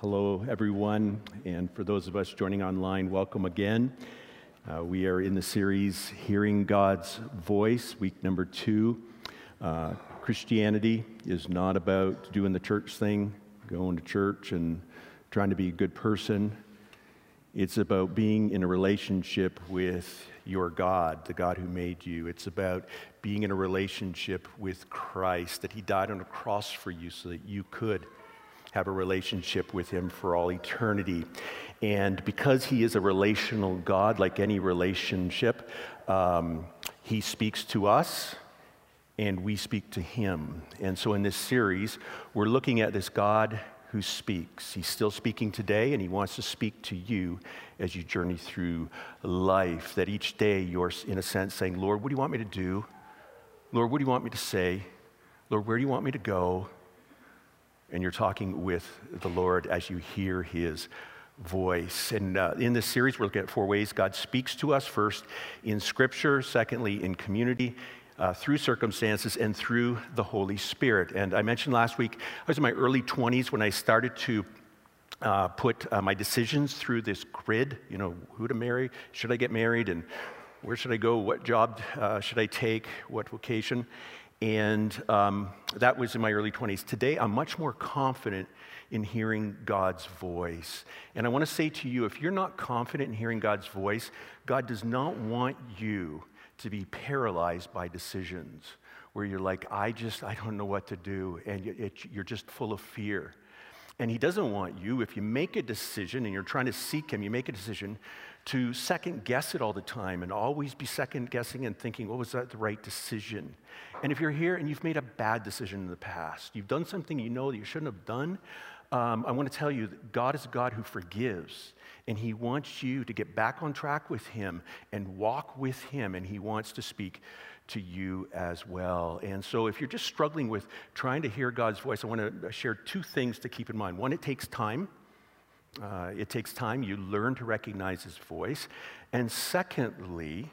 hello, everyone. And for those of us joining online, welcome again. Uh, we are in the series Hearing God's Voice, week number two. Uh, Christianity is not about doing the church thing, going to church and trying to be a good person. It's about being in a relationship with your God, the God who made you. It's about being in a relationship with Christ, that He died on a cross for you so that you could have a relationship with Him for all eternity. And because He is a relational God, like any relationship, um, He speaks to us and we speak to Him. And so in this series, we're looking at this God who speaks. He's still speaking today, and He wants to speak to you as you journey through life. That each day you're, in a sense, saying, Lord, what do you want me to do? Lord, what do you want me to say? Lord, where do you want me to go? And you're talking with the Lord as you hear his voice. And uh, in this series, we're looking at four ways God speaks to us first in Scripture, secondly, in community. Uh, through circumstances and through the Holy Spirit. And I mentioned last week, I was in my early 20s when I started to uh, put uh, my decisions through this grid, you know, who to marry, should I get married, and where should I go, what job uh, should I take, what vocation. And um, that was in my early 20s. Today, I'm much more confident in hearing God's voice. And I want to say to you if you're not confident in hearing God's voice, God does not want you to be paralyzed by decisions where you're like, I just, I don't know what to do, and you're just full of fear. And He doesn't want you, if you make a decision and you're trying to seek Him, you make a decision to second guess it all the time and always be second guessing and thinking, well, was that the right decision? And if you're here and you've made a bad decision in the past, you've done something you know that you shouldn't have done, um, I want to tell you that God is a God who forgives, and He wants you to get back on track with Him and walk with Him, and He wants to speak to you as well. And so, if you're just struggling with trying to hear God's voice, I want to share two things to keep in mind. One, it takes time. Uh, it takes time. You learn to recognize his voice. And secondly,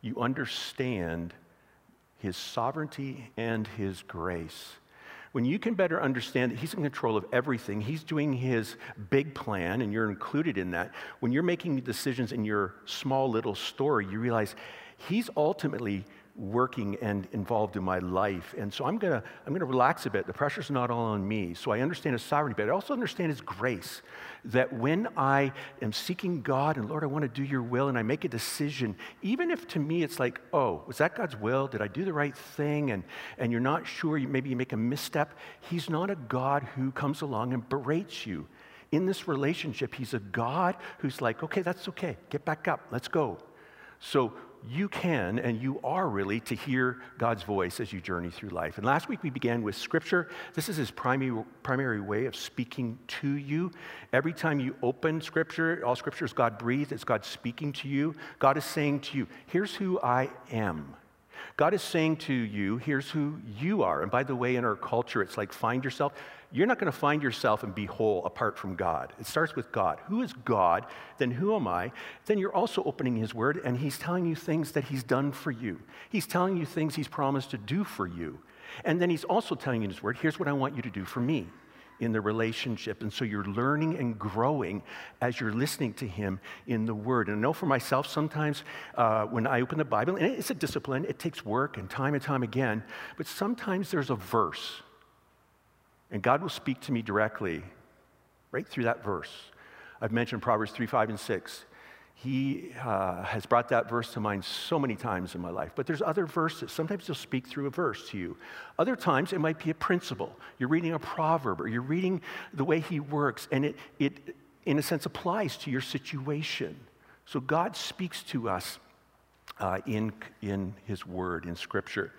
you understand his sovereignty and his grace. When you can better understand that he's in control of everything, he's doing his big plan, and you're included in that. When you're making decisions in your small little story, you realize he's ultimately working and involved in my life. And so I'm going to I'm going to relax a bit. The pressure's not all on me. So I understand his sovereignty, but I also understand his grace. That when I am seeking God and Lord, I want to do your will, and I make a decision, even if to me it's like, oh, was that God's will? Did I do the right thing? And, and you're not sure, maybe you make a misstep. He's not a God who comes along and berates you. In this relationship, he's a God who's like, okay, that's okay. Get back up. Let's go. So you can and you are really to hear God's voice as you journey through life. And last week we began with Scripture. This is His primary, primary way of speaking to you. Every time you open Scripture, all Scripture is God breathed, it's God speaking to you. God is saying to you, Here's who I am. God is saying to you, here's who you are. And by the way, in our culture, it's like find yourself. You're not going to find yourself and be whole apart from God. It starts with God. Who is God? Then who am I? Then you're also opening His Word, and He's telling you things that He's done for you. He's telling you things He's promised to do for you. And then He's also telling you in His Word, here's what I want you to do for me in the relationship. And so you're learning and growing as you're listening to Him in the Word. And I know for myself, sometimes uh, when I open the Bible, and it's a discipline, it takes work and time and time again, but sometimes there's a verse, and God will speak to me directly right through that verse. I've mentioned Proverbs 3, 5, and 6 he uh, has brought that verse to mind so many times in my life. But there's other verses. Sometimes he'll speak through a verse to you. Other times it might be a principle. You're reading a proverb or you're reading the way he works, and it, it in a sense, applies to your situation. So God speaks to us uh, in, in his word, in scripture.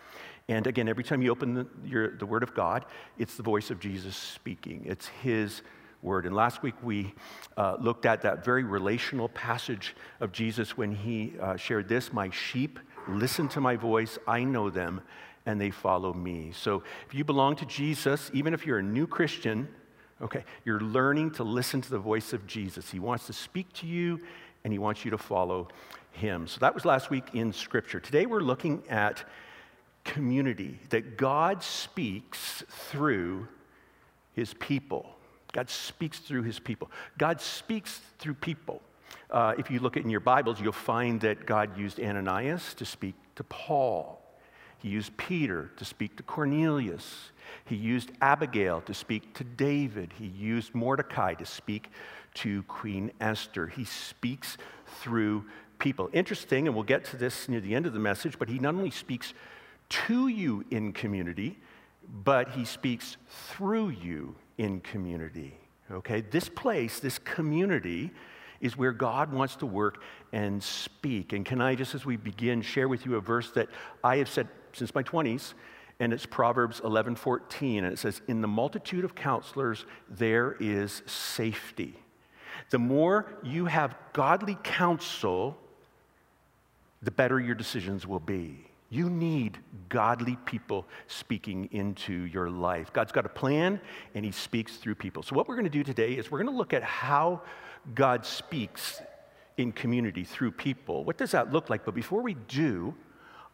And again, every time you open the, your, the word of God, it's the voice of Jesus speaking. It's his word. And last week we uh, looked at that very relational passage of Jesus when he uh, shared this My sheep listen to my voice, I know them, and they follow me. So if you belong to Jesus, even if you're a new Christian, okay, you're learning to listen to the voice of Jesus. He wants to speak to you, and he wants you to follow him. So that was last week in Scripture. Today we're looking at community, that God speaks through his people. God speaks through his people. God speaks through people. Uh, if you look at in your Bibles, you'll find that God used Ananias to speak to Paul. He used Peter to speak to Cornelius. He used Abigail to speak to David. He used Mordecai to speak to Queen Esther. He speaks through people. Interesting, and we'll get to this near the end of the message, but he not only speaks to you in community, but he speaks through you in community. Okay? This place, this community, is where God wants to work and speak. And can I, just as we begin, share with you a verse that I have said since my 20s, and it's Proverbs 11 14, and it says, In the multitude of counselors, there is safety. The more you have godly counsel, the better your decisions will be. You need godly people speaking into your life. God's got a plan, and He speaks through people. So, what we're going to do today is we're going to look at how God speaks in community through people. What does that look like? But before we do,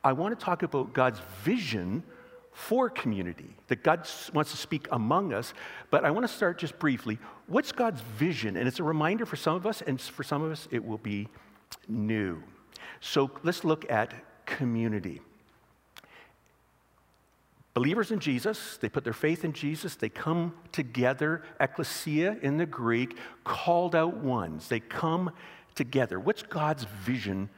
I want to talk about God's vision for community, that God wants to speak among us. But I want to start just briefly. What's God's vision? And it's a reminder for some of us, and for some of us, it will be new. So let's look at community. Believers in Jesus, they put their faith in Jesus, they come together, ecclesia in the Greek, called out ones. They come together. What's God's vision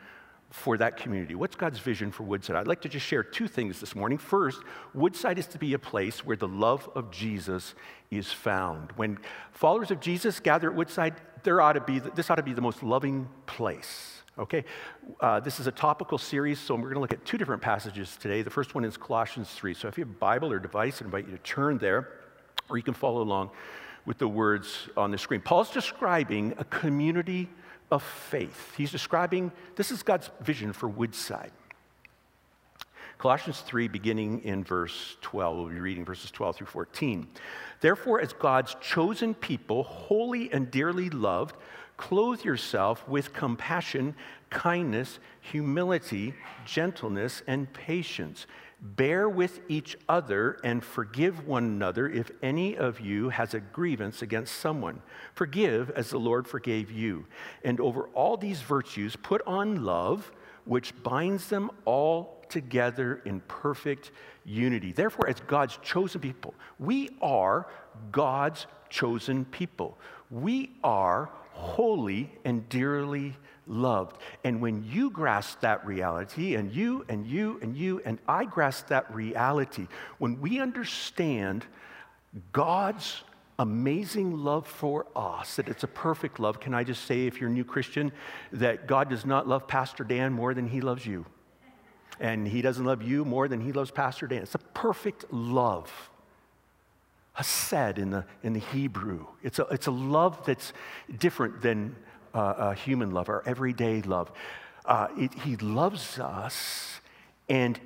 for that community? What's God's vision for Woodside? I'd like to just share two things this morning. First, Woodside is to be a place where the love of Jesus is found. When followers of Jesus gather at Woodside, there ought to be, this ought to be the most loving place. Okay, uh, this is a topical series, so we're going to look at two different passages today. The first one is Colossians 3. So if you have a Bible or device, I invite you to turn there, or you can follow along with the words on the screen. Paul's describing a community of faith. He's describing this is God's vision for Woodside. Colossians 3, beginning in verse 12. We'll be reading verses 12 through 14. Therefore, as God's chosen people, holy and dearly loved, clothe yourself with compassion, kindness, humility, gentleness, and patience Bear with each other and forgive one another if any of you has a grievance against someone. Forgive as the Lord forgave you. And over all these virtues, put on love, which binds them all together in perfect unity. Therefore, as God's chosen people, we are God's chosen people. We are holy and dearly loved. And when you grasp that reality, and you and you and you and I grasp that reality, when we understand God's amazing love for us, that it's a perfect love, can I just say, if you're a new Christian, that God does not love Pastor Dan more than he loves you. And he doesn't love you more than he loves Pastor Dan. It's a perfect love. Hesed in the, in the Hebrew. It's a, it's a love that's different than uh, a human love, our everyday love. Uh, it, he loves us, and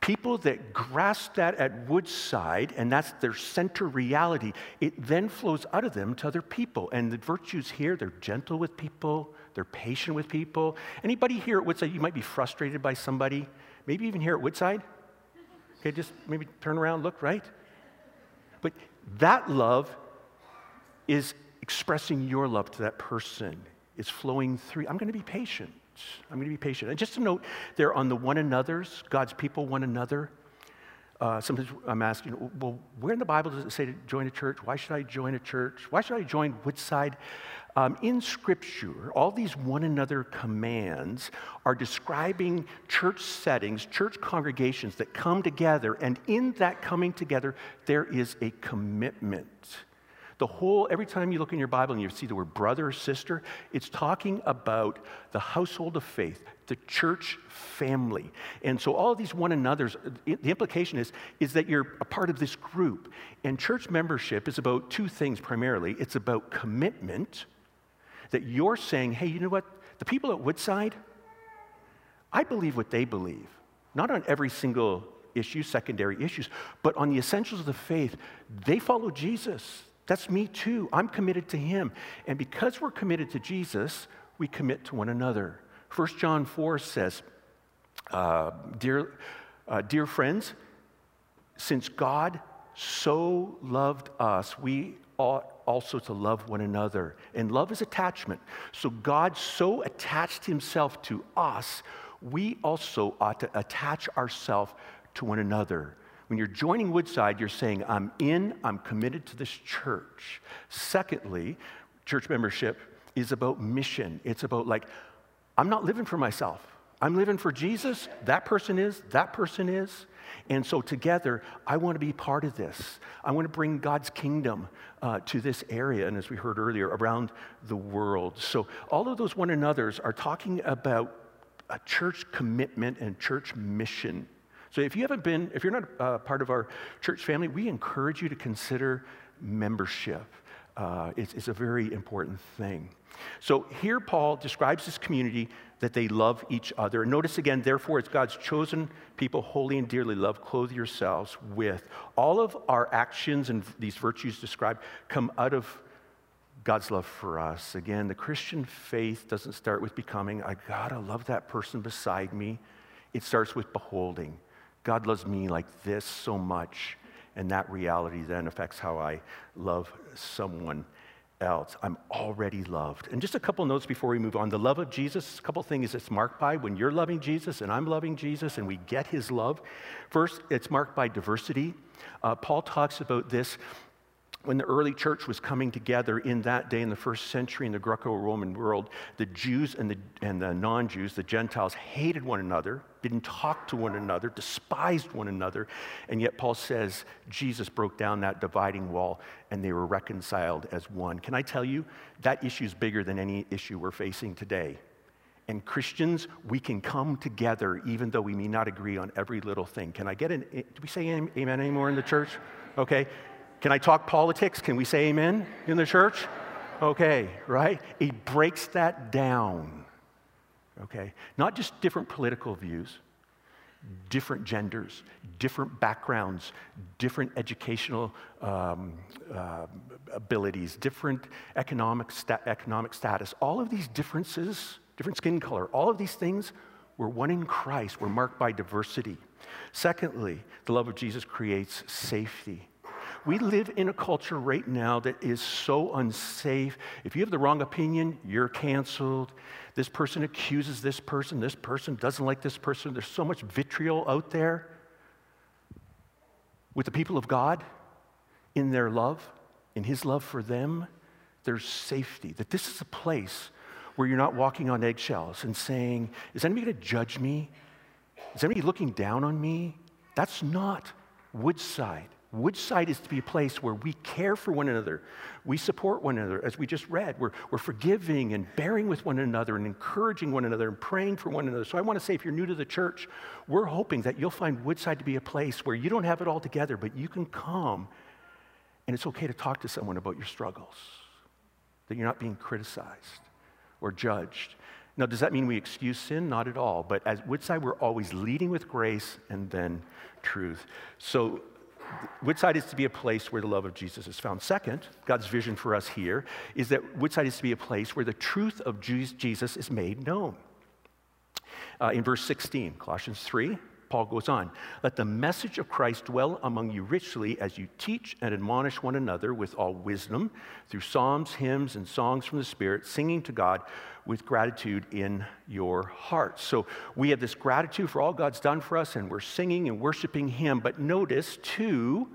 people that grasp that at Woodside, and that's their center reality, it then flows out of them to other people. And the virtues here, they're gentle with people, they're patient with people. Anybody here at Woodside, you might be frustrated by somebody, maybe even here at Woodside? Okay, just maybe turn around, look, right? But that love is expressing your love to that person is flowing through. I'm going to be patient. I'm going to be patient. And just to note, there on the one another's, God's people, one another. Uh, sometimes I'm asking, well, where in the Bible does it say to join a church? Why should I join a church? Why should I join Woodside? Um, in Scripture, all these one another commands are describing church settings, church congregations that come together, and in that coming together, there is a commitment. The whole, every time you look in your Bible and you see the word brother or sister, it's talking about the household of faith, the church family. And so all these one another's, the implication is, is that you're a part of this group. And church membership is about two things primarily. It's about commitment, that you're saying, hey, you know what? The people at Woodside, I believe what they believe. Not on every single issue, secondary issues, but on the essentials of the faith. They follow Jesus. That's me too. I'm committed to him. And because we're committed to Jesus, we commit to one another. 1 John 4 says, uh, dear, uh, dear friends, since God so loved us, we ought also to love one another. And love is attachment. So God so attached himself to us, we also ought to attach ourselves to one another. When you're joining Woodside, you're saying, I'm in, I'm committed to this church. Secondly, church membership is about mission. It's about like, I'm not living for myself. I'm living for Jesus. That person is, that person is. And so, together, I want to be part of this. I want to bring God's kingdom uh, to this area, and as we heard earlier, around the world. So, all of those one another's are talking about a church commitment and church mission. So, if you haven't been, if you're not uh, part of our church family, we encourage you to consider membership. Uh, it's, it's a very important thing. So, here Paul describes this community that they love each other. Notice again, therefore, it's God's chosen people, holy and dearly loved, clothe yourselves with. All of our actions and these virtues described come out of God's love for us. Again, the Christian faith doesn't start with becoming, I gotta love that person beside me. It starts with beholding. God loves me like this so much, and that reality then affects how I love someone else. I'm already loved. And just a couple notes before we move on. The love of Jesus, a couple things it's marked by when you're loving Jesus and I'm loving Jesus and we get his love. First, it's marked by diversity. Uh, Paul talks about this when the early church was coming together in that day in the first century in the Greco Roman world, the Jews and the, and the non Jews, the Gentiles, hated one another, didn't talk to one another, despised one another. And yet, Paul says Jesus broke down that dividing wall and they were reconciled as one. Can I tell you, that issue is bigger than any issue we're facing today. And Christians, we can come together even though we may not agree on every little thing. Can I get an, do we say amen anymore in the church? Okay. Can I talk politics? Can we say amen in the church? Okay, right? He breaks that down. Okay? Not just different political views, different genders, different backgrounds, different educational um, uh, abilities, different economic, sta- economic status. All of these differences, different skin color, all of these things, we're one in Christ. We're marked by diversity. Secondly, the love of Jesus creates safety. We live in a culture right now that is so unsafe. If you have the wrong opinion, you're canceled. This person accuses this person. This person doesn't like this person. There's so much vitriol out there. With the people of God, in their love, in His love for them, there's safety. That this is a place where you're not walking on eggshells and saying, Is anybody going to judge me? Is anybody looking down on me? That's not Woodside. Woodside is to be a place where we care for one another. We support one another, as we just read. We're, we're forgiving and bearing with one another and encouraging one another and praying for one another. So I want to say, if you're new to the church, we're hoping that you'll find Woodside to be a place where you don't have it all together, but you can come and it's okay to talk to someone about your struggles, that you're not being criticized or judged. Now, does that mean we excuse sin? Not at all. But as Woodside, we're always leading with grace and then truth. So Woodside is to be a place where the love of Jesus is found. Second, God's vision for us here is that Woodside is to be a place where the truth of Jesus is made known. Uh, in verse 16, Colossians 3, Paul goes on, let the message of Christ dwell among you richly as you teach and admonish one another with all wisdom through psalms, hymns, and songs from the Spirit, singing to God with gratitude in your hearts. So we have this gratitude for all God's done for us, and we're singing and worshiping Him. But notice, too,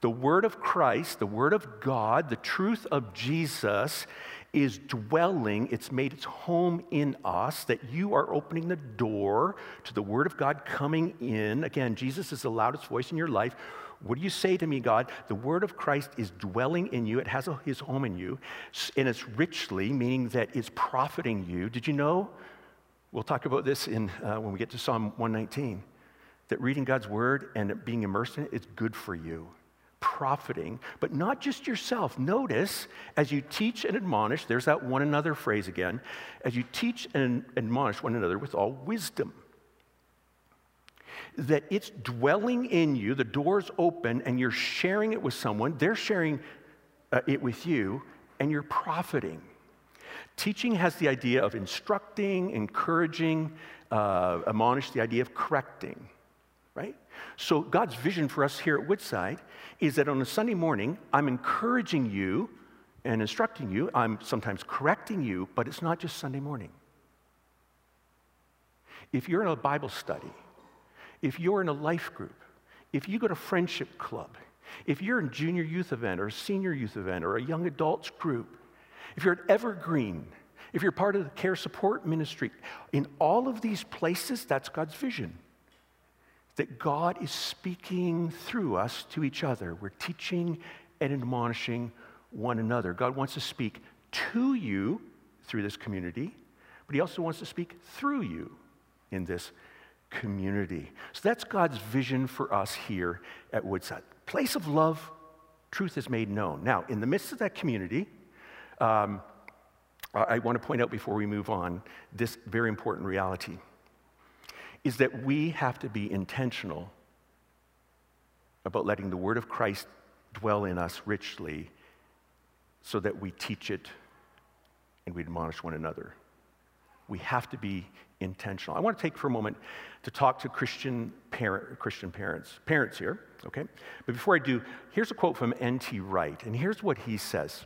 the Word of Christ, the Word of God, the truth of Jesus is dwelling, it's made its home in us, that you are opening the door to the Word of God coming in. Again, Jesus is the loudest voice in your life. What do you say to me, God? The Word of Christ is dwelling in you, it has a, His home in you, and it's richly, meaning that it's profiting you. Did you know? We'll talk about this in, uh, when we get to Psalm 119 that reading God's Word and being immersed in it is good for you profiting, but not just yourself. Notice as you teach and admonish, there's that one another phrase again, as you teach and admonish one another with all wisdom. That it's dwelling in you, the door's open, and you're sharing it with someone, they're sharing uh, it with you, and you're profiting. Teaching has the idea of instructing, encouraging, uh, admonish, the idea of correcting? So, God's vision for us here at Woodside is that on a Sunday morning, I'm encouraging you and instructing you. I'm sometimes correcting you, but it's not just Sunday morning. If you're in a Bible study, if you're in a life group, if you go to friendship club, if you're in a junior youth event or a senior youth event or a young adults group, if you're at Evergreen, if you're part of the care support ministry, in all of these places, that's God's vision. That God is speaking through us to each other. We're teaching and admonishing one another. God wants to speak to you through this community, but He also wants to speak through you in this community. So that's God's vision for us here at Woodside. Place of love, truth is made known. Now, in the midst of that community, um, I want to point out before we move on this very important reality is that we have to be intentional about letting the word of Christ dwell in us richly so that we teach it and we admonish one another. We have to be intentional. I want to take for a moment to talk to Christian, parent, Christian parents, parents here, okay? But before I do, here's a quote from N.T. Wright, and here's what he says.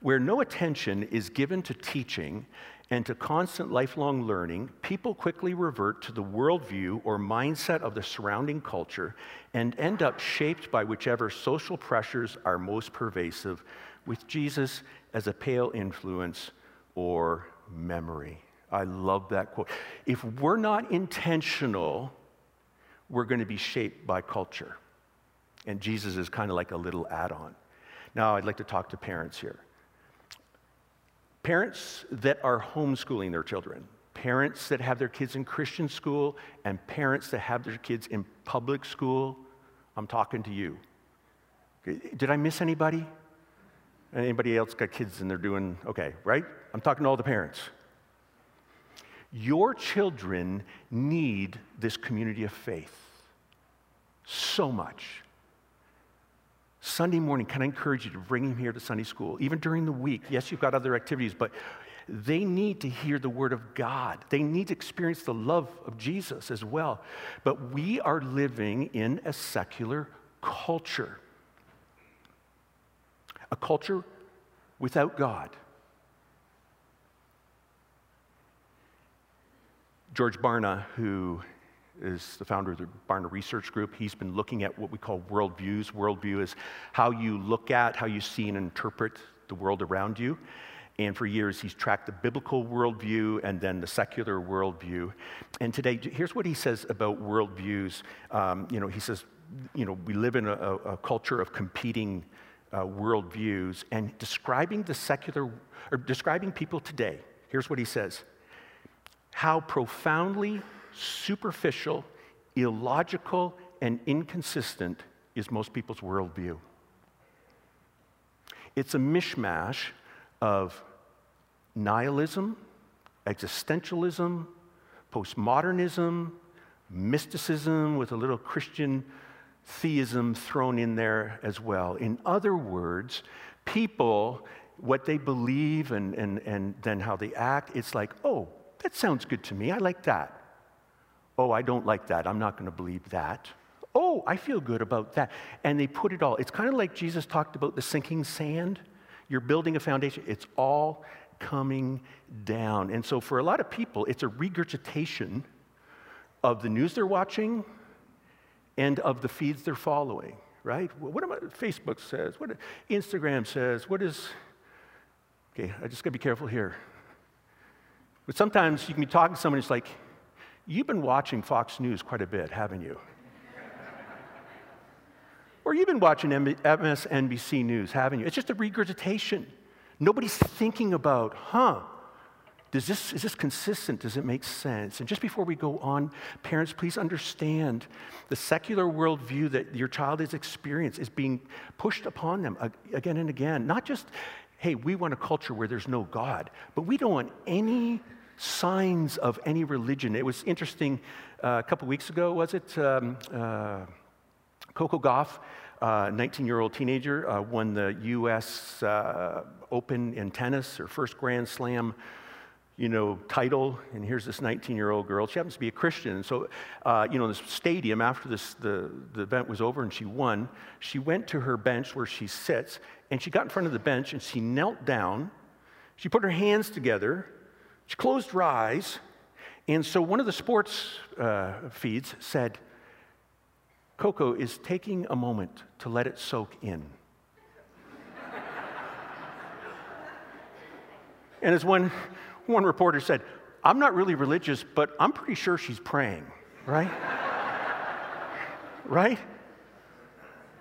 Where no attention is given to teaching and to constant lifelong learning, people quickly revert to the worldview or mindset of the surrounding culture and end up shaped by whichever social pressures are most pervasive, with Jesus as a pale influence or memory. I love that quote. If we're not intentional, we're going to be shaped by culture. And Jesus is kind of like a little add on. Now, I'd like to talk to parents here. Parents that are homeschooling their children, parents that have their kids in Christian school, and parents that have their kids in public school, I'm talking to you. Did I miss anybody? Anybody else got kids and they're doing okay, right? I'm talking to all the parents. Your children need this community of faith so much. Sunday morning, can I encourage you to bring him here to Sunday school, even during the week? Yes, you've got other activities, but they need to hear the word of God. They need to experience the love of Jesus as well. But we are living in a secular culture, a culture without God. George Barna, who is the founder of the Barna Research Group. He's been looking at what we call worldviews. Worldview is how you look at, how you see and interpret the world around you. And for years, he's tracked the biblical worldview and then the secular worldview. And today, here's what he says about worldviews. Um, you know, he says, you know, we live in a, a culture of competing uh, worldviews. And describing the secular, or describing people today, here's what he says how profoundly superficial, illogical, and inconsistent is most people's worldview. It's a mishmash of nihilism, existentialism, postmodernism, mysticism with a little Christian theism thrown in there as well. In other words, people, what they believe and, and, and then how they act, it's like, oh, that sounds good to me. I like that. Oh, I don't like that. I'm not going to believe that. Oh, I feel good about that. And they put it all. It's kind of like Jesus talked about the sinking sand. You're building a foundation, it's all coming down. And so, for a lot of people, it's a regurgitation of the news they're watching and of the feeds they're following, right? What about Facebook says? What Instagram says? What is, okay, I just gotta be careful here. But sometimes you can be talking to someone, it's like, you've been watching Fox News quite a bit, haven't you? or you've been watching MSNBC News, haven't you? It's just a regurgitation. Nobody's thinking about, huh, does this, is this consistent? Does it make sense? And just before we go on, parents, please understand the secular worldview that your child is experiencing is being pushed upon them again and again. Not just, hey, we want a culture where there's no God, but we don't want any signs of any religion. It was interesting, uh, a couple weeks ago, was it? Um, uh, Coco 19 uh, year old teenager, uh, won the US uh, Open in tennis, her first Grand Slam you know, title, and here's this 19-year-old girl. She happens to be a Christian. And so, uh, you know, in this stadium, after this, the, the event was over and she won, she went to her bench where she sits, and she got in front of the bench and she knelt down. She put her hands together. She closed her eyes. And so one of the sports uh, feeds said, Coco is taking a moment to let it soak in. and as one one reporter said, I'm not really religious, but I'm pretty sure she's praying, right? right?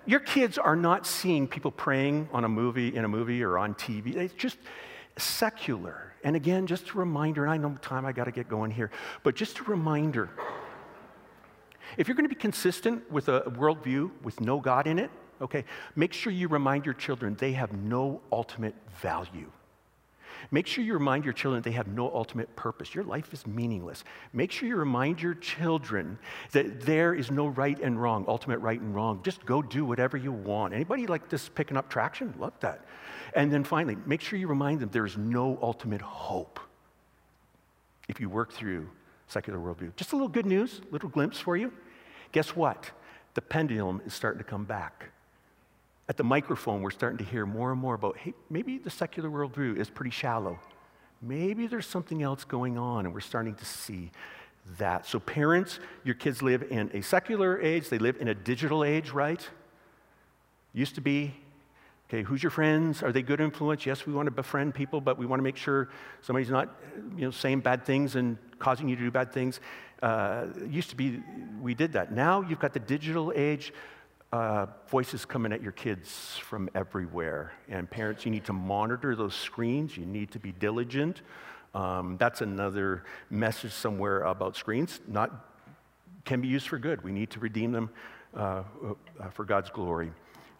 Your kids are not seeing people praying on a movie, in a movie or on TV. It's just secular. And again, just a reminder, and I know time I got to get going here, but just a reminder if you're going to be consistent with a worldview with no God in it, okay, make sure you remind your children they have no ultimate value. Make sure you remind your children that they have no ultimate purpose. Your life is meaningless. Make sure you remind your children that there is no right and wrong, ultimate right and wrong. Just go do whatever you want. Anybody like this picking up traction? Love that. And then finally, make sure you remind them there is no ultimate hope if you work through secular worldview. Just a little good news, little glimpse for you. Guess what? The pendulum is starting to come back at the microphone, we're starting to hear more and more about hey, maybe the secular worldview is pretty shallow. Maybe there's something else going on, and we're starting to see that. So, parents, your kids live in a secular age, they live in a digital age, right? Used to be, okay, who's your friends? Are they good influence? Yes, we want to befriend people, but we want to make sure somebody's not, you know, saying bad things and causing you to do bad things. Uh, used to be, we did that. Now you've got the digital age uh, voices coming at your kids from everywhere. And parents, you need to monitor those screens. You need to be diligent. Um, that's another message somewhere about screens. Not can be used for good. We need to redeem them uh, uh, for God's glory.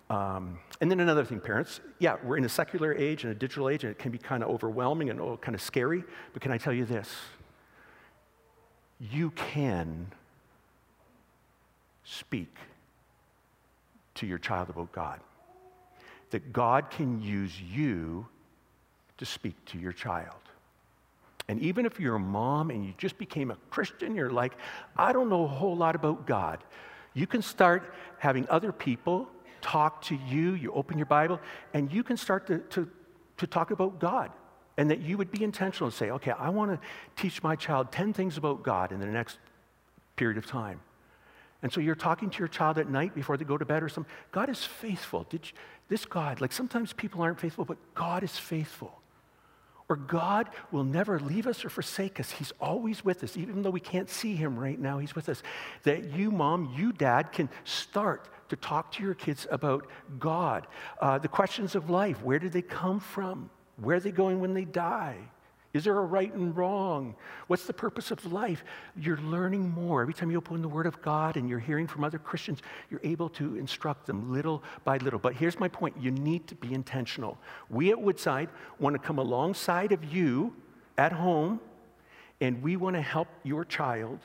Um, and then another thing, parents, yeah, we're in a secular age and a digital age, and it can be kind of overwhelming and oh, kind of scary. But can I tell you this? You can speak to your child about God. That God can use you to speak to your child. And even if you're a mom and you just became a Christian, you're like, I don't know a whole lot about God. You can start having other people talk to you. You open your Bible, and you can start to, to, to talk about God. And that you would be intentional and say, okay, I want to teach my child 10 things about God in the next period of time. And so you're talking to your child at night before they go to bed or something. God is faithful. Did you, this God, like sometimes people aren't faithful, but God is faithful. Or God will never leave us or forsake us. He's always with us, even though we can't see Him right now, He's with us. That you, mom, you, dad, can start to talk to your kids about God. Uh, the questions of life where did they come from? Where are they going when they die? Is there a right and wrong? What's the purpose of life? You're learning more. Every time you open the Word of God and you're hearing from other Christians, you're able to instruct them little by little. But here's my point you need to be intentional. We at Woodside want to come alongside of you at home, and we want to help your child.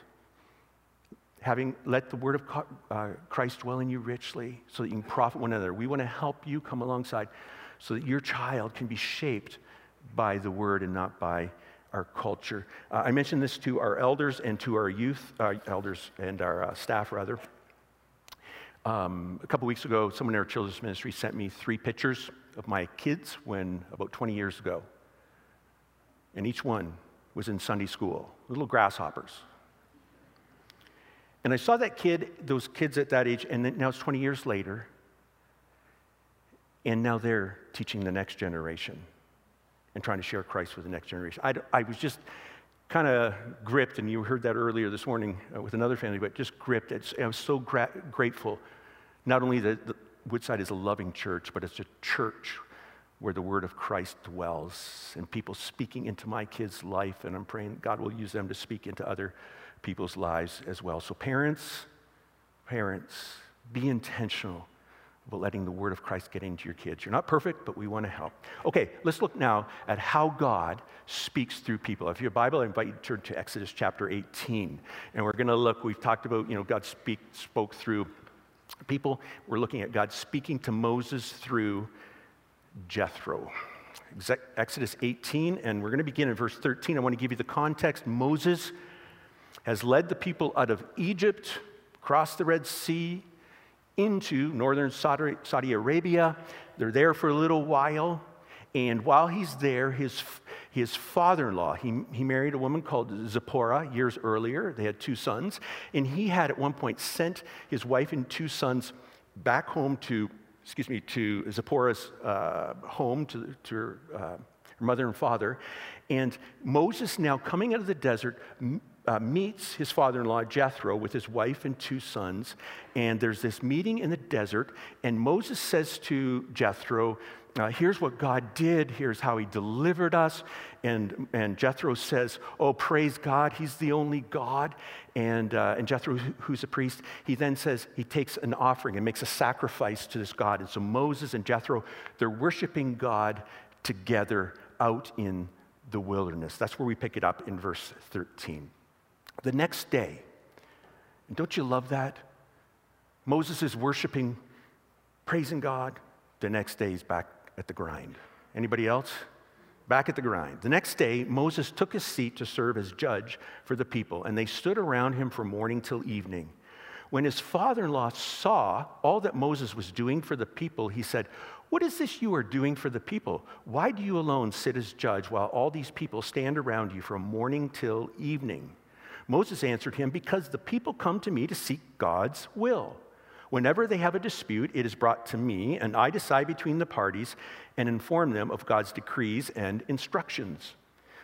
Having let the word of uh, Christ dwell in you richly so that you can profit one another. We want to help you come alongside so that your child can be shaped by the word and not by our culture. Uh, I mentioned this to our elders and to our youth, uh, elders and our uh, staff, rather. Um, a couple weeks ago, someone in our children's ministry sent me three pictures of my kids when about 20 years ago. And each one was in Sunday school, little grasshoppers. And I saw that kid, those kids at that age, and now it's 20 years later, and now they're teaching the next generation and trying to share Christ with the next generation. I, I was just kind of gripped, and you heard that earlier this morning uh, with another family, but just gripped. It's, I was so gra- grateful. Not only that Woodside is a loving church, but it's a church where the word of Christ dwells and people speaking into my kids' life. And I'm praying God will use them to speak into other people's lives as well. So, parents, parents, be intentional about letting the word of Christ get into your kids. You're not perfect, but we want to help. Okay, let's look now at how God speaks through people. If you have a Bible, I invite you to turn to Exodus chapter 18. And we're going to look, we've talked about, you know, God speak, spoke through people. We're looking at God speaking to Moses through Jethro. Exodus 18, and we're going to begin in verse 13. I want to give you the context. Moses has led the people out of Egypt, across the Red Sea, into northern Saudi Arabia. They're there for a little while. And while he's there, his, his father in law, he, he married a woman called Zipporah years earlier. They had two sons. And he had at one point sent his wife and two sons back home to, excuse me, to Zipporah's uh, home, to, to her, uh, her mother and father. And Moses, now coming out of the desert, uh, meets his father in law, Jethro, with his wife and two sons. And there's this meeting in the desert. And Moses says to Jethro, uh, here's what God did, here's how he delivered us. And, and Jethro says, Oh, praise God, he's the only God. And, uh, and Jethro, who's a priest, he then says he takes an offering and makes a sacrifice to this God. And so Moses and Jethro, they're worshiping God together out in the wilderness. That's where we pick it up in verse 13. The next day, and don't you love that? Moses is worshiping, praising God. The next day, he's back at the grind. Anybody else? Back at the grind. The next day, Moses took his seat to serve as judge for the people, and they stood around him from morning till evening. When his father in law saw all that Moses was doing for the people, he said, What is this you are doing for the people? Why do you alone sit as judge while all these people stand around you from morning till evening? Moses answered him, Because the people come to me to seek God's will. Whenever they have a dispute, it is brought to me, and I decide between the parties and inform them of God's decrees and instructions.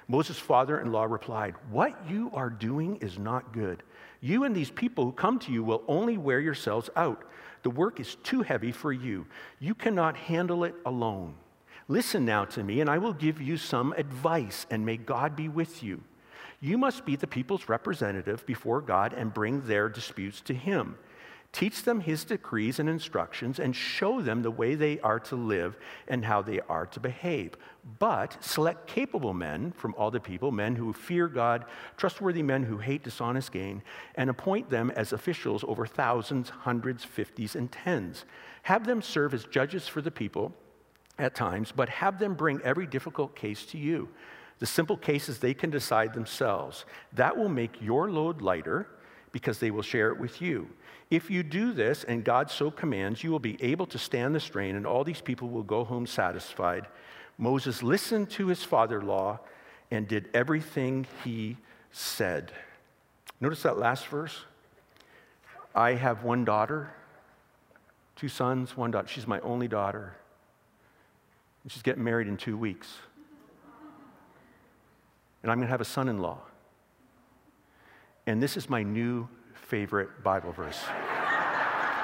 Moses' father in law replied, What you are doing is not good. You and these people who come to you will only wear yourselves out. The work is too heavy for you. You cannot handle it alone. Listen now to me, and I will give you some advice, and may God be with you. You must be the people's representative before God and bring their disputes to Him. Teach them his decrees and instructions and show them the way they are to live and how they are to behave. But select capable men from all the people, men who fear God, trustworthy men who hate dishonest gain, and appoint them as officials over thousands, hundreds, fifties, and tens. Have them serve as judges for the people at times, but have them bring every difficult case to you. The simple cases they can decide themselves. That will make your load lighter because they will share it with you. If you do this, and God so commands, you will be able to stand the strain, and all these people will go home satisfied. Moses listened to his father in law and did everything he said. Notice that last verse. I have one daughter, two sons, one daughter. She's my only daughter. She's getting married in two weeks. And I'm going to have a son in law. And this is my new favorite Bible verse.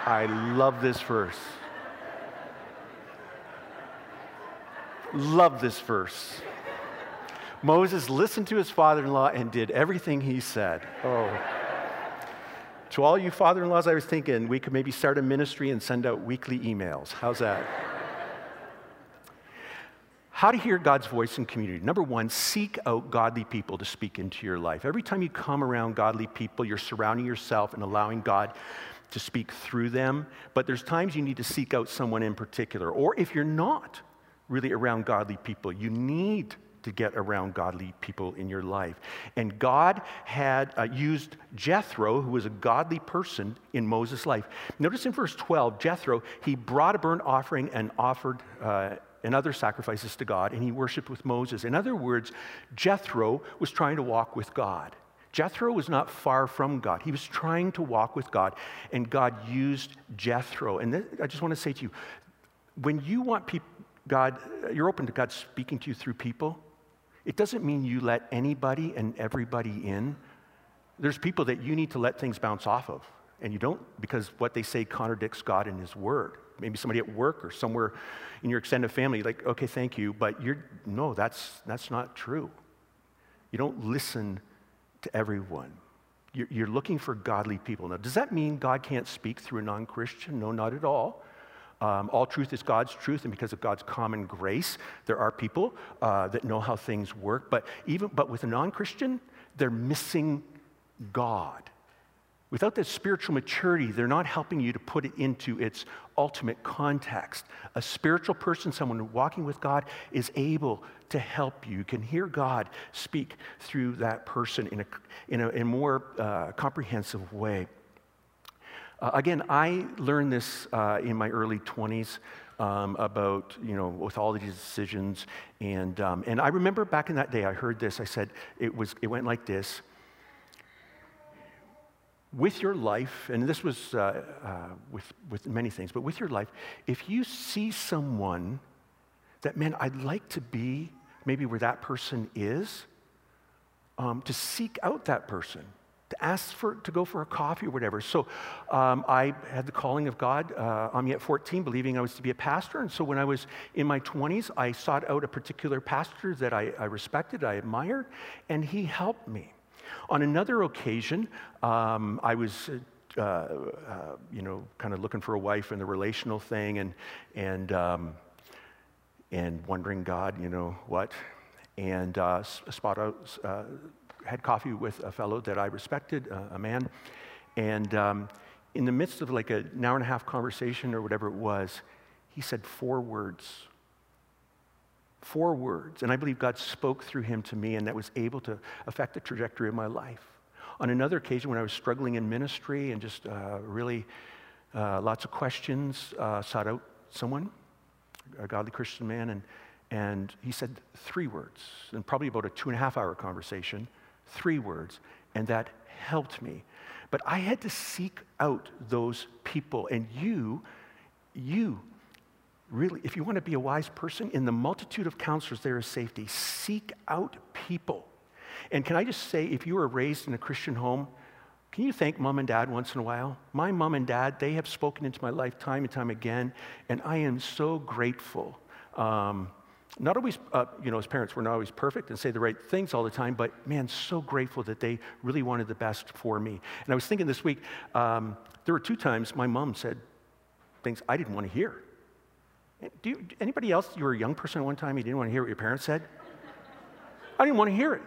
I love this verse. Love this verse. Moses listened to his father in law and did everything he said. Oh. To all you father in laws, I was thinking we could maybe start a ministry and send out weekly emails. How's that? How to hear God's voice in community. Number one, seek out godly people to speak into your life. Every time you come around godly people, you're surrounding yourself and allowing God to speak through them. But there's times you need to seek out someone in particular. Or if you're not really around godly people, you need to get around godly people in your life. And God had uh, used Jethro, who was a godly person in Moses' life. Notice in verse 12, Jethro, he brought a burnt offering and offered. Uh, and other sacrifices to God, and he worshiped with Moses. In other words, Jethro was trying to walk with God. Jethro was not far from God. He was trying to walk with God, and God used Jethro. And I just want to say to you, when you want people, God, you're open to God speaking to you through people, it doesn't mean you let anybody and everybody in. There's people that you need to let things bounce off of, and you don't because what they say contradicts God and His Word maybe somebody at work or somewhere in your extended family, like, okay, thank you, but you're, no, that's, that's not true. You don't listen to everyone. You're, you're looking for godly people. Now, does that mean God can't speak through a non Christian? No, not at all. Um, all truth is God's truth, and because of God's common grace, there are people uh, that know how things work. But even but with a non-Christian, they're missing God Without that spiritual maturity, they're not helping you to put it into its ultimate context. A spiritual person, someone walking with God, is able to help you. You can hear God speak through that person in a, in a, in a more uh, comprehensive way. Uh, again, I learned this uh, in my early 20s. Um, about, you know, with all these decisions. And, um, and I remember back in that day, I heard this. I said, it, was, it went like this with your life, and this was uh, uh, with, with many things, but with your life, if you see someone that, man, I'd like to be maybe where that person is, um, to seek out that person, to ask for, to go for a coffee or whatever. So um, I had the calling of God uh, me at 14, believing I was to be a pastor. And so when I was in my 20s, I sought out a particular pastor that I, I respected, I admired, and he helped me. On another occasion, um, I was. Uh, uh, you know, kind of looking for a wife and the relational thing, and and um, and wondering, God, you know what? And uh, spot out, uh, had coffee with a fellow that I respected, uh, a man, and um, in the midst of like an hour and a half conversation or whatever it was, he said four words Four words. And I believe God spoke through him to me, and that was able to affect the trajectory of my life. On another occasion, when I was struggling in ministry and just uh, really uh, lots of questions, uh, sought out someone, a godly Christian man, and, and he said three words, and probably about a two and a half hour conversation, three words, and that helped me. But I had to seek out those people, and you, you really, if you want to be a wise person, in the multitude of counselors, there is safety. Seek out people. And can I just say, if you were raised in a Christian home, can you thank mom and dad once in a while? My mom and dad, they have spoken into my life time and time again, and I am so grateful. Um, not always, uh, you know, as parents, we're not always perfect and say the right things all the time, but man, so grateful that they really wanted the best for me. And I was thinking this week, um, there were two times my mom said things I didn't want to hear. Do you, anybody else, you were a young person at one time, you didn't want to hear what your parents said? I didn't want to hear it.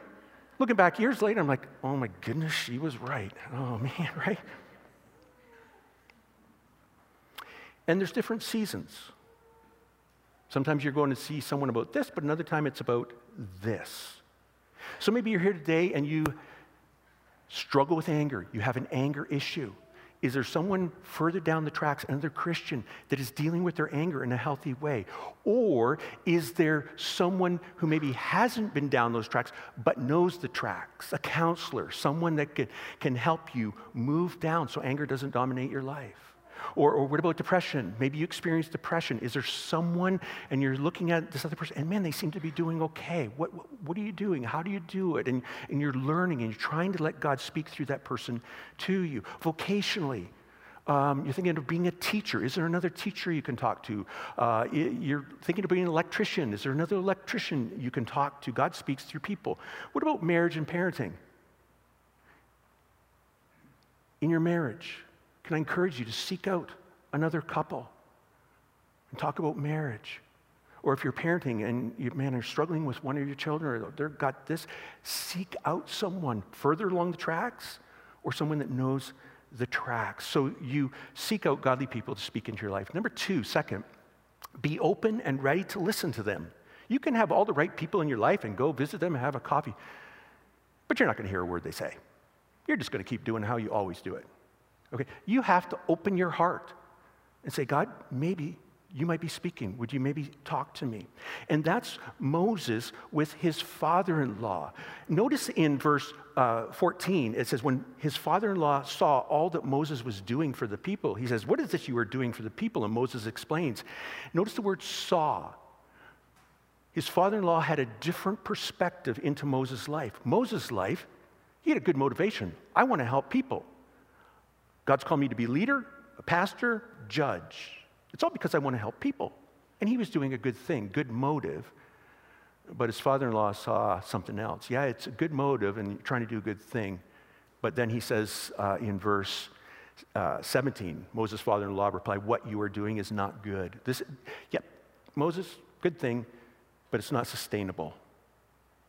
Looking back years later, I'm like, oh my goodness, she was right. Oh man, right? And there's different seasons. Sometimes you're going to see someone about this, but another time it's about this. So maybe you're here today and you struggle with anger. You have an anger issue. Is there someone further down the tracks, another Christian, that is dealing with their anger in a healthy way? Or is there someone who maybe hasn't been down those tracks but knows the tracks, a counselor, someone that can, can help you move down so anger doesn't dominate your life? Or, or what about depression? Maybe you experience depression. Is there someone and you're looking at this other person and man, they seem to be doing okay. What, what, what are you doing? How do you do it? And, and you're learning and you're trying to let God speak through that person to you. Vocationally, um, you're thinking of being a teacher. Is there another teacher you can talk to? Uh, you're thinking of being an electrician. Is there another electrician you can talk to? God speaks through people. What about marriage and parenting? In your marriage, can I encourage you to seek out another couple and talk about marriage? Or if you're parenting and you, man, are struggling with one of your children or they've got this, seek out someone further along the tracks or someone that knows the tracks. So you seek out godly people to speak into your life. Number two, second, be open and ready to listen to them. You can have all the right people in your life and go visit them and have a coffee, but you're not going to hear a word they say. You're just going to keep doing how you always do it. Okay, you have to open your heart and say, God, maybe you might be speaking. Would you maybe talk to me? And that's Moses with his father in law. Notice in verse uh, 14, it says, When his father in law saw all that Moses was doing for the people, he says, What is this you are doing for the people? And Moses explains. Notice the word saw. His father in law had a different perspective into Moses' life. Moses' life, he had a good motivation. I want to help people. God's called me to be leader, a pastor, judge. It's all because I want to help people. And he was doing a good thing, good motive. But his father in law saw something else. Yeah, it's a good motive and trying to do a good thing. But then he says uh, in verse uh, 17, Moses' father in law replied, What you are doing is not good. This, yep, Moses, good thing, but it's not sustainable.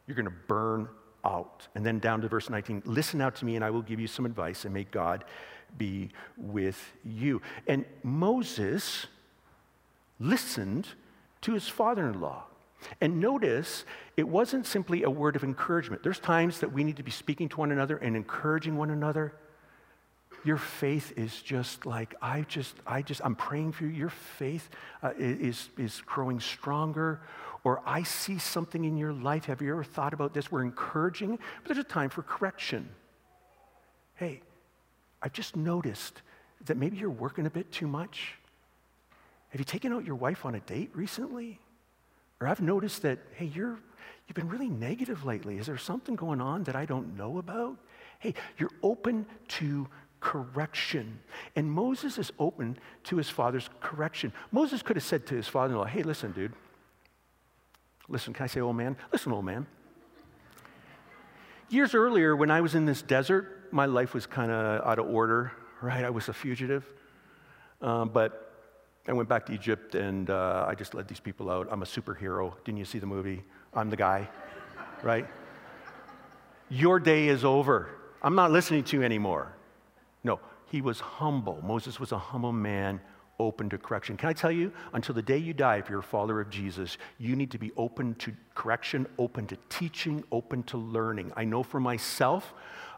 You're going to burn out. And then down to verse 19, listen out to me and I will give you some advice and may God be with you. And Moses listened to his father in law. And notice, it wasn't simply a word of encouragement. There's times that we need to be speaking to one another and encouraging one another. Your faith is just like, I just, I just, I'm praying for you. Your faith uh, is, is growing stronger. Or I see something in your life. Have you ever thought about this? We're encouraging, but there's a time for correction. Hey, I've just noticed that maybe you're working a bit too much. Have you taken out your wife on a date recently? Or I've noticed that, hey, you're, you've been really negative lately. Is there something going on that I don't know about? Hey, you're open to correction. And Moses is open to his father's correction. Moses could have said to his father in law, hey, listen, dude. Listen, can I say old man? Listen, old man. Years earlier, when I was in this desert, my life was kind of out of order, right? I was a fugitive. Um, but I went back to Egypt and uh, I just led these people out. I'm a superhero. Didn't you see the movie? I'm the guy, right? Your day is over. I'm not listening to you anymore. No, he was humble. Moses was a humble man, open to correction. Can I tell you, until the day you die, if you're a follower of Jesus, you need to be open to correction, open to teaching, open to learning. I know for myself,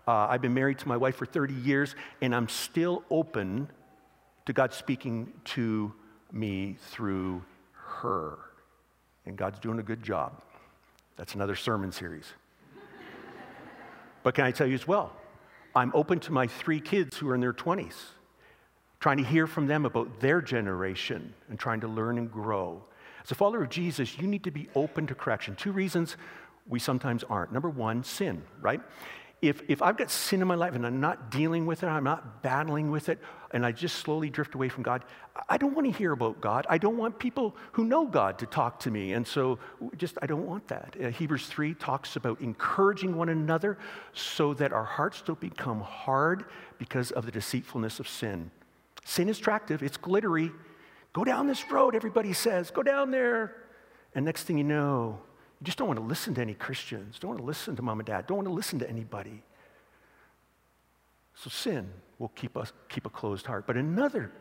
uh, I've been married to my wife for 30 years, and I'm still open to God speaking to me through her. And God's doing a good job. That's another sermon series. but can I tell you as well? I'm open to my three kids who are in their 20s, trying to hear from them about their generation and trying to learn and grow. As a follower of Jesus, you need to be open to correction. Two reasons we sometimes aren't. Number one, sin, right? If, if I've got sin in my life and I'm not dealing with it, I'm not battling with it, and I just slowly drift away from God, I don't want to hear about God. I don't want people who know God to talk to me. And so, just, I don't want that. Uh, Hebrews 3 talks about encouraging one another so that our hearts don't become hard because of the deceitfulness of sin. Sin is attractive, it's glittery. Go down this road, everybody says. Go down there. And next thing you know, you just don't want to listen to any Christians, don't want to listen to mom and dad, don't want to listen to anybody. So sin will keep us keep a closed heart. But another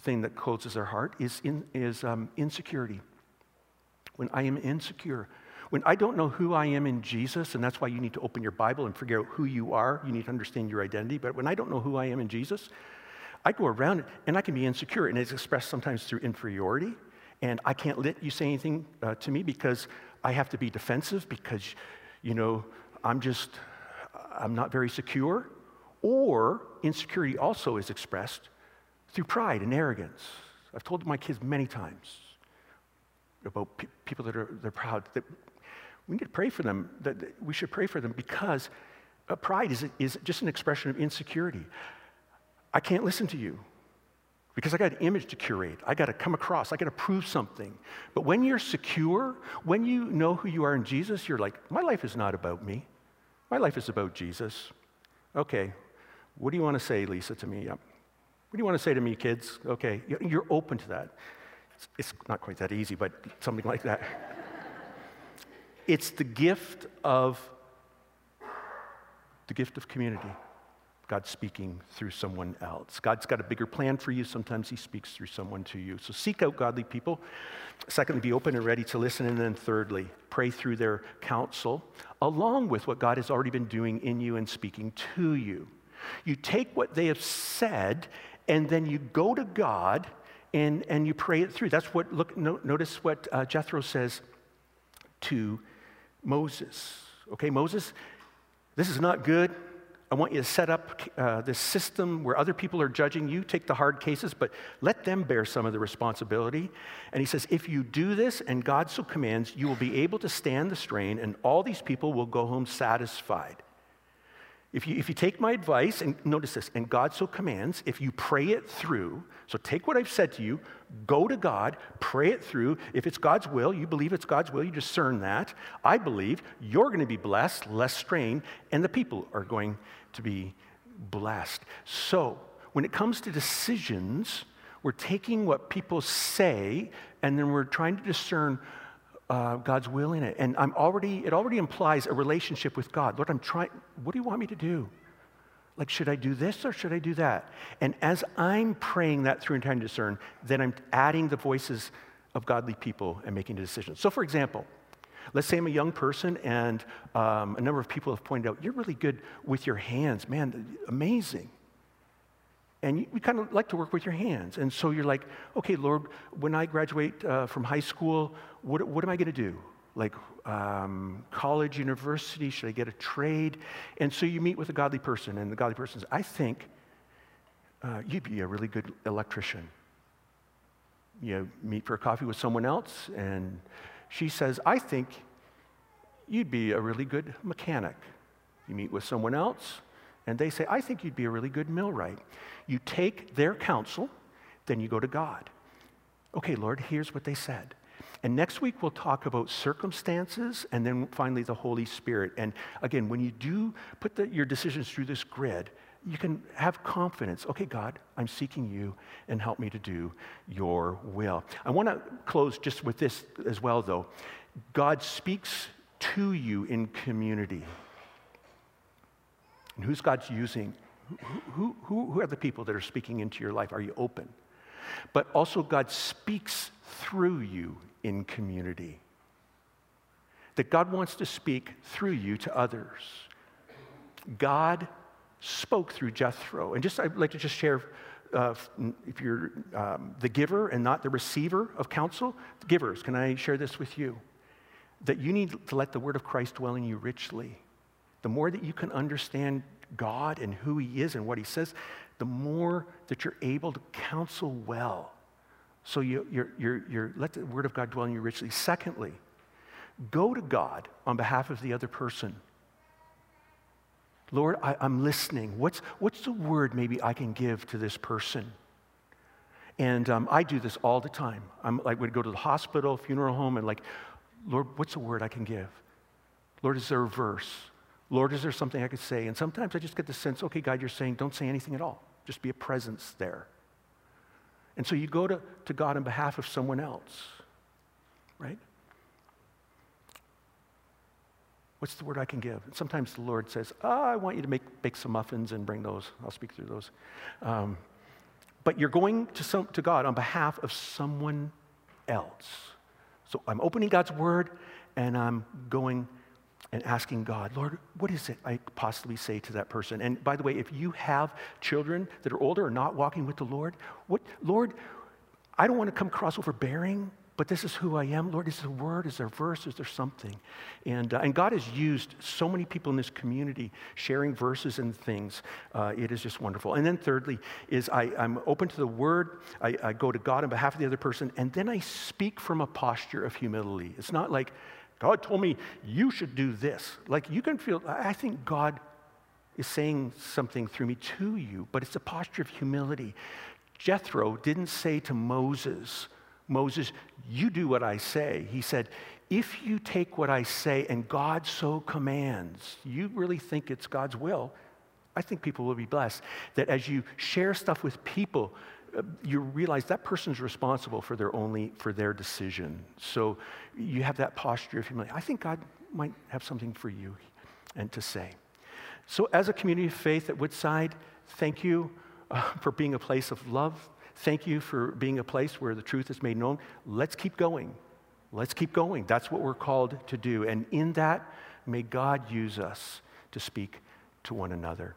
thing that closes our heart is, in, is um, insecurity. When I am insecure, when I don't know who I am in Jesus, and that's why you need to open your Bible and figure out who you are, you need to understand your identity. But when I don't know who I am in Jesus, I go around and I can be insecure, and it's expressed sometimes through inferiority and I can't let you say anything uh, to me because I have to be defensive because, you know, I'm just, I'm not very secure. Or insecurity also is expressed through pride and arrogance. I've told my kids many times about pe- people that are they're proud that we need to pray for them, that, that we should pray for them because uh, pride is, is just an expression of insecurity. I can't listen to you because I got an image to curate. I got to come across. I got to prove something. But when you're secure, when you know who you are in Jesus, you're like, my life is not about me. My life is about Jesus. Okay, what do you want to say, Lisa, to me? Yep. What do you want to say to me, kids? Okay, you're open to that. It's not quite that easy, but something like that. it's the gift of the gift of community. God speaking through someone else. God's got a bigger plan for you. Sometimes He speaks through someone to you. So seek out godly people. Secondly, be open and ready to listen. And then thirdly, pray through their counsel along with what God has already been doing in you and speaking to you. You take what they have said and then you go to God and, and you pray it through. That's what, look, no, notice what uh, Jethro says to Moses. Okay, Moses, this is not good. I want you to set up uh, this system where other people are judging you. Take the hard cases, but let them bear some of the responsibility. And he says, if you do this and God so commands, you will be able to stand the strain, and all these people will go home satisfied. If you, if you take my advice, and notice this, and God so commands, if you pray it through, so take what I've said to you, go to God, pray it through. If it's God's will, you believe it's God's will, you discern that. I believe you're going to be blessed, less strain, and the people are going to be blessed. So, when it comes to decisions, we're taking what people say and then we're trying to discern uh, God's will in it. And I'm already, it already implies a relationship with God. Lord, I'm trying, what do you want me to do? Like, should I do this or should I do that? And as I'm praying that through and trying to discern, then I'm adding the voices of godly people and making a decision. So, for example, let's say I'm a young person and um, a number of people have pointed out, you're really good with your hands. Man, amazing. And you, you kind of like to work with your hands. And so you're like, okay, Lord, when I graduate uh, from high school, what, what am I going to do? Like um, college, university, should I get a trade? And so you meet with a godly person, and the godly person says, I think uh, you'd be a really good electrician. You meet for a coffee with someone else, and she says, I think you'd be a really good mechanic. You meet with someone else, and they say, I think you'd be a really good millwright. You take their counsel, then you go to God. Okay, Lord, here's what they said. And next week we'll talk about circumstances and then finally the Holy Spirit. And again, when you do put the, your decisions through this grid, you can have confidence. Okay, God, I'm seeking you and help me to do your will. I want to close just with this as well, though. God speaks to you in community. And who's God's using? Who, who, who are the people that are speaking into your life? Are you open? But also, God speaks through you in community. That God wants to speak through you to others. God spoke through Jethro. And just, I'd like to just share uh, if you're um, the giver and not the receiver of counsel, givers, can I share this with you? That you need to let the word of Christ dwell in you richly. The more that you can understand God and who He is and what He says, the more that you're able to counsel well. So you, you're, you're, you're, let the word of God dwell in you richly. Secondly, go to God on behalf of the other person. Lord, I, am listening. What's, what's the word maybe I can give to this person? And um, I do this all the time. I'm like, would go to the hospital, funeral home, and like, Lord, what's the word I can give? Lord, is there a verse? Lord, is there something I could say? And sometimes I just get the sense, okay, God, you're saying don't say anything at all. Just be a presence there. And so you go to, to God on behalf of someone else, right? What's the word I can give? And sometimes the Lord says, oh, I want you to make, bake some muffins and bring those. I'll speak through those. Um, but you're going to, some, to God on behalf of someone else. So I'm opening God's word and I'm going and asking God, Lord, what is it I possibly say to that person? And by the way, if you have children that are older or not walking with the Lord, what, Lord, I don't want to come across overbearing, but this is who I am. Lord, is there a word? Is there a verse? Is there something? And, uh, and God has used so many people in this community sharing verses and things. Uh, it is just wonderful. And then thirdly is I, I'm open to the word. I, I go to God on behalf of the other person, and then I speak from a posture of humility. It's not like, God told me you should do this. Like you can feel, I think God is saying something through me to you, but it's a posture of humility. Jethro didn't say to Moses, Moses, you do what I say. He said, if you take what I say and God so commands, you really think it's God's will, I think people will be blessed. That as you share stuff with people, you realize that person's responsible for their only for their decision. So you have that posture of humility. I think God might have something for you and to say. So as a community of faith at Woodside, thank you uh, for being a place of love. Thank you for being a place where the truth is made known. Let's keep going. Let's keep going. That's what we're called to do. And in that, may God use us to speak to one another.